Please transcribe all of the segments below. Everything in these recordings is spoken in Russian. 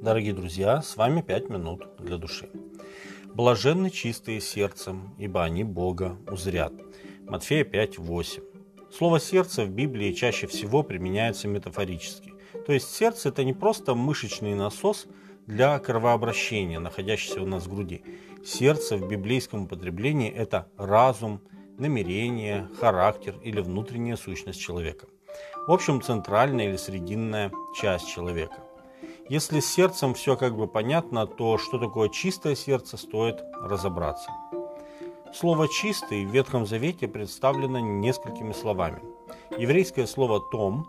Дорогие друзья, с вами «Пять минут для души». «Блаженны чистые сердцем, ибо они Бога узрят». Матфея 5.8. Слово «сердце» в Библии чаще всего применяется метафорически. То есть сердце – это не просто мышечный насос для кровообращения, находящийся у нас в груди. Сердце в библейском употреблении – это разум, намерение, характер или внутренняя сущность человека. В общем, центральная или срединная часть человека. Если с сердцем все как бы понятно, то что такое чистое сердце, стоит разобраться. Слово «чистый» в Ветхом Завете представлено несколькими словами. Еврейское слово «том»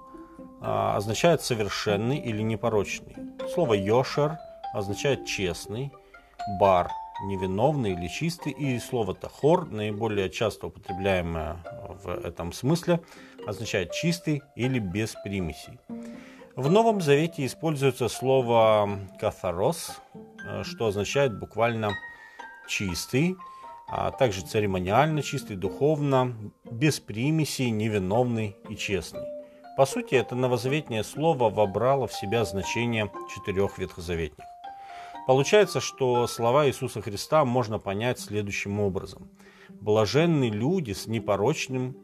а, означает «совершенный» или «непорочный». Слово «йошер» означает «честный», «бар» – «невиновный» или «чистый», и слово «тахор», наиболее часто употребляемое в этом смысле, означает «чистый» или «без примесей». В Новом Завете используется слово «кафарос», э, что означает буквально «чистый», а также церемониально чистый, духовно, без примесей, невиновный и честный. По сути, это новозаветнее слово вобрало в себя значение четырех ветхозаветных. Получается, что слова Иисуса Христа можно понять следующим образом. Блаженны люди с непорочным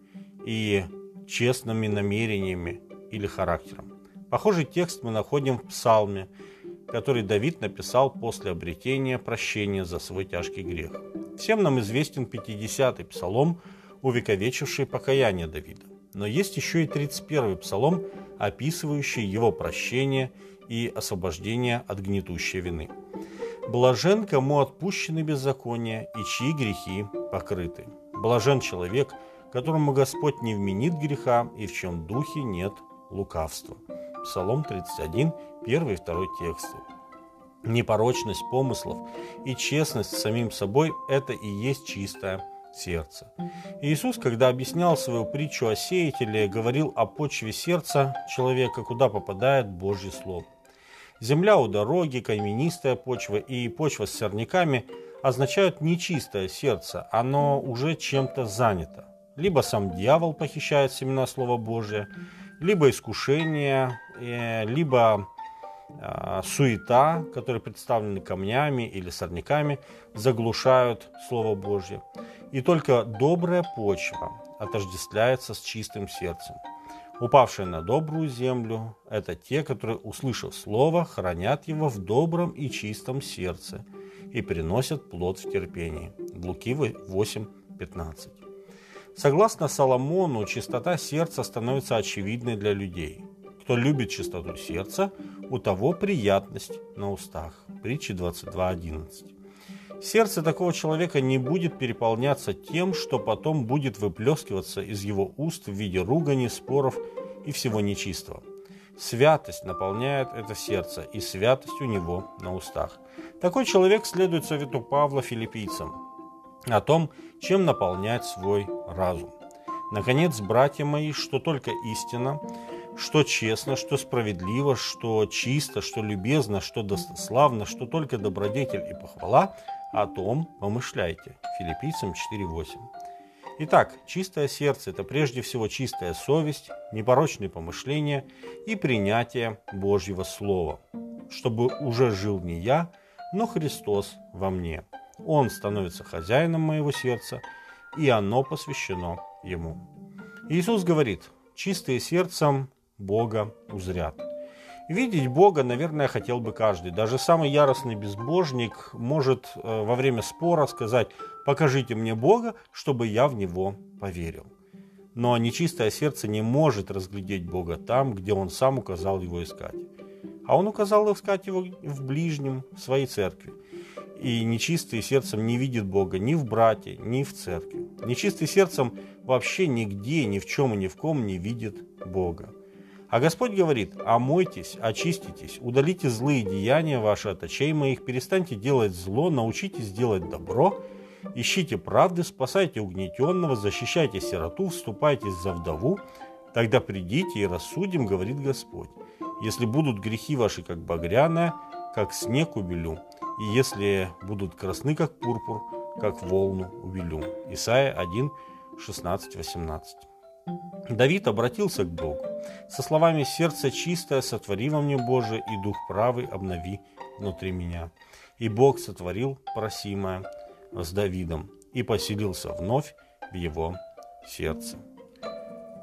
и честными намерениями или характером. Похожий текст мы находим в Псалме, который Давид написал после обретения прощения за свой тяжкий грех. Всем нам известен 50-й псалом, увековечивший покаяние Давида. Но есть еще и 31-й псалом, описывающий его прощение и освобождение от гнетущей вины. «Блажен, кому отпущены беззакония и чьи грехи покрыты. Блажен человек, которому Господь не вменит греха и в чем духе нет лукавства». Псалом 31, 1 и 2 тексты. Непорочность помыслов и честность с самим собой – это и есть чистое сердце. Иисус, когда объяснял свою притчу о сеятеле, говорил о почве сердца человека, куда попадает Божье Слово. Земля у дороги, каменистая почва и почва с сорняками означают нечистое сердце, оно уже чем-то занято. Либо сам дьявол похищает семена Слова Божия, либо искушение, либо а, суета, которые представлены камнями или сорняками, заглушают Слово Божье. И только добрая почва отождествляется с чистым сердцем. Упавшие на добрую землю – это те, которые, услышав Слово, хранят его в добром и чистом сердце и приносят плод в терпении. Луки 8:15. Согласно Соломону, чистота сердца становится очевидной для людей. Кто любит чистоту сердца, у того приятность на устах. Притча 22.11. Сердце такого человека не будет переполняться тем, что потом будет выплескиваться из его уст в виде ругани, споров и всего нечистого. Святость наполняет это сердце, и святость у него на устах. Такой человек следует совету Павла филиппийцам о том, чем наполнять свой разум. Наконец, братья мои, что только истина, что честно, что справедливо, что чисто, что любезно, что достославно, что только добродетель и похвала, о том помышляйте. Филиппийцам 4.8. Итак, чистое сердце – это прежде всего чистая совесть, непорочные помышления и принятие Божьего Слова, чтобы уже жил не я, но Христос во мне – он становится хозяином моего сердца, и оно посвящено Ему. Иисус говорит, чистые сердцем Бога узрят. Видеть Бога, наверное, хотел бы каждый. Даже самый яростный безбожник может э, во время спора сказать «покажите мне Бога, чтобы я в Него поверил». Но нечистое сердце не может разглядеть Бога там, где Он сам указал его искать. А Он указал искать его в ближнем, в своей церкви и нечистый сердцем не видит Бога ни в брате, ни в церкви. Нечистый сердцем вообще нигде, ни в чем и ни в ком не видит Бога. А Господь говорит, омойтесь, очиститесь, удалите злые деяния ваши от очей моих, перестаньте делать зло, научитесь делать добро, ищите правды, спасайте угнетенного, защищайте сироту, вступайтесь за вдову, тогда придите и рассудим, говорит Господь. Если будут грехи ваши, как багряная, как снег убелю, и если будут красны, как пурпур, как волну увелю. Исайя 1, 16, 18. Давид обратился к Богу со словами «Сердце чистое сотвори во мне, Боже, и дух правый обнови внутри меня». И Бог сотворил просимое с Давидом и поселился вновь в его сердце.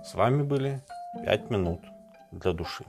С вами были «Пять минут для души».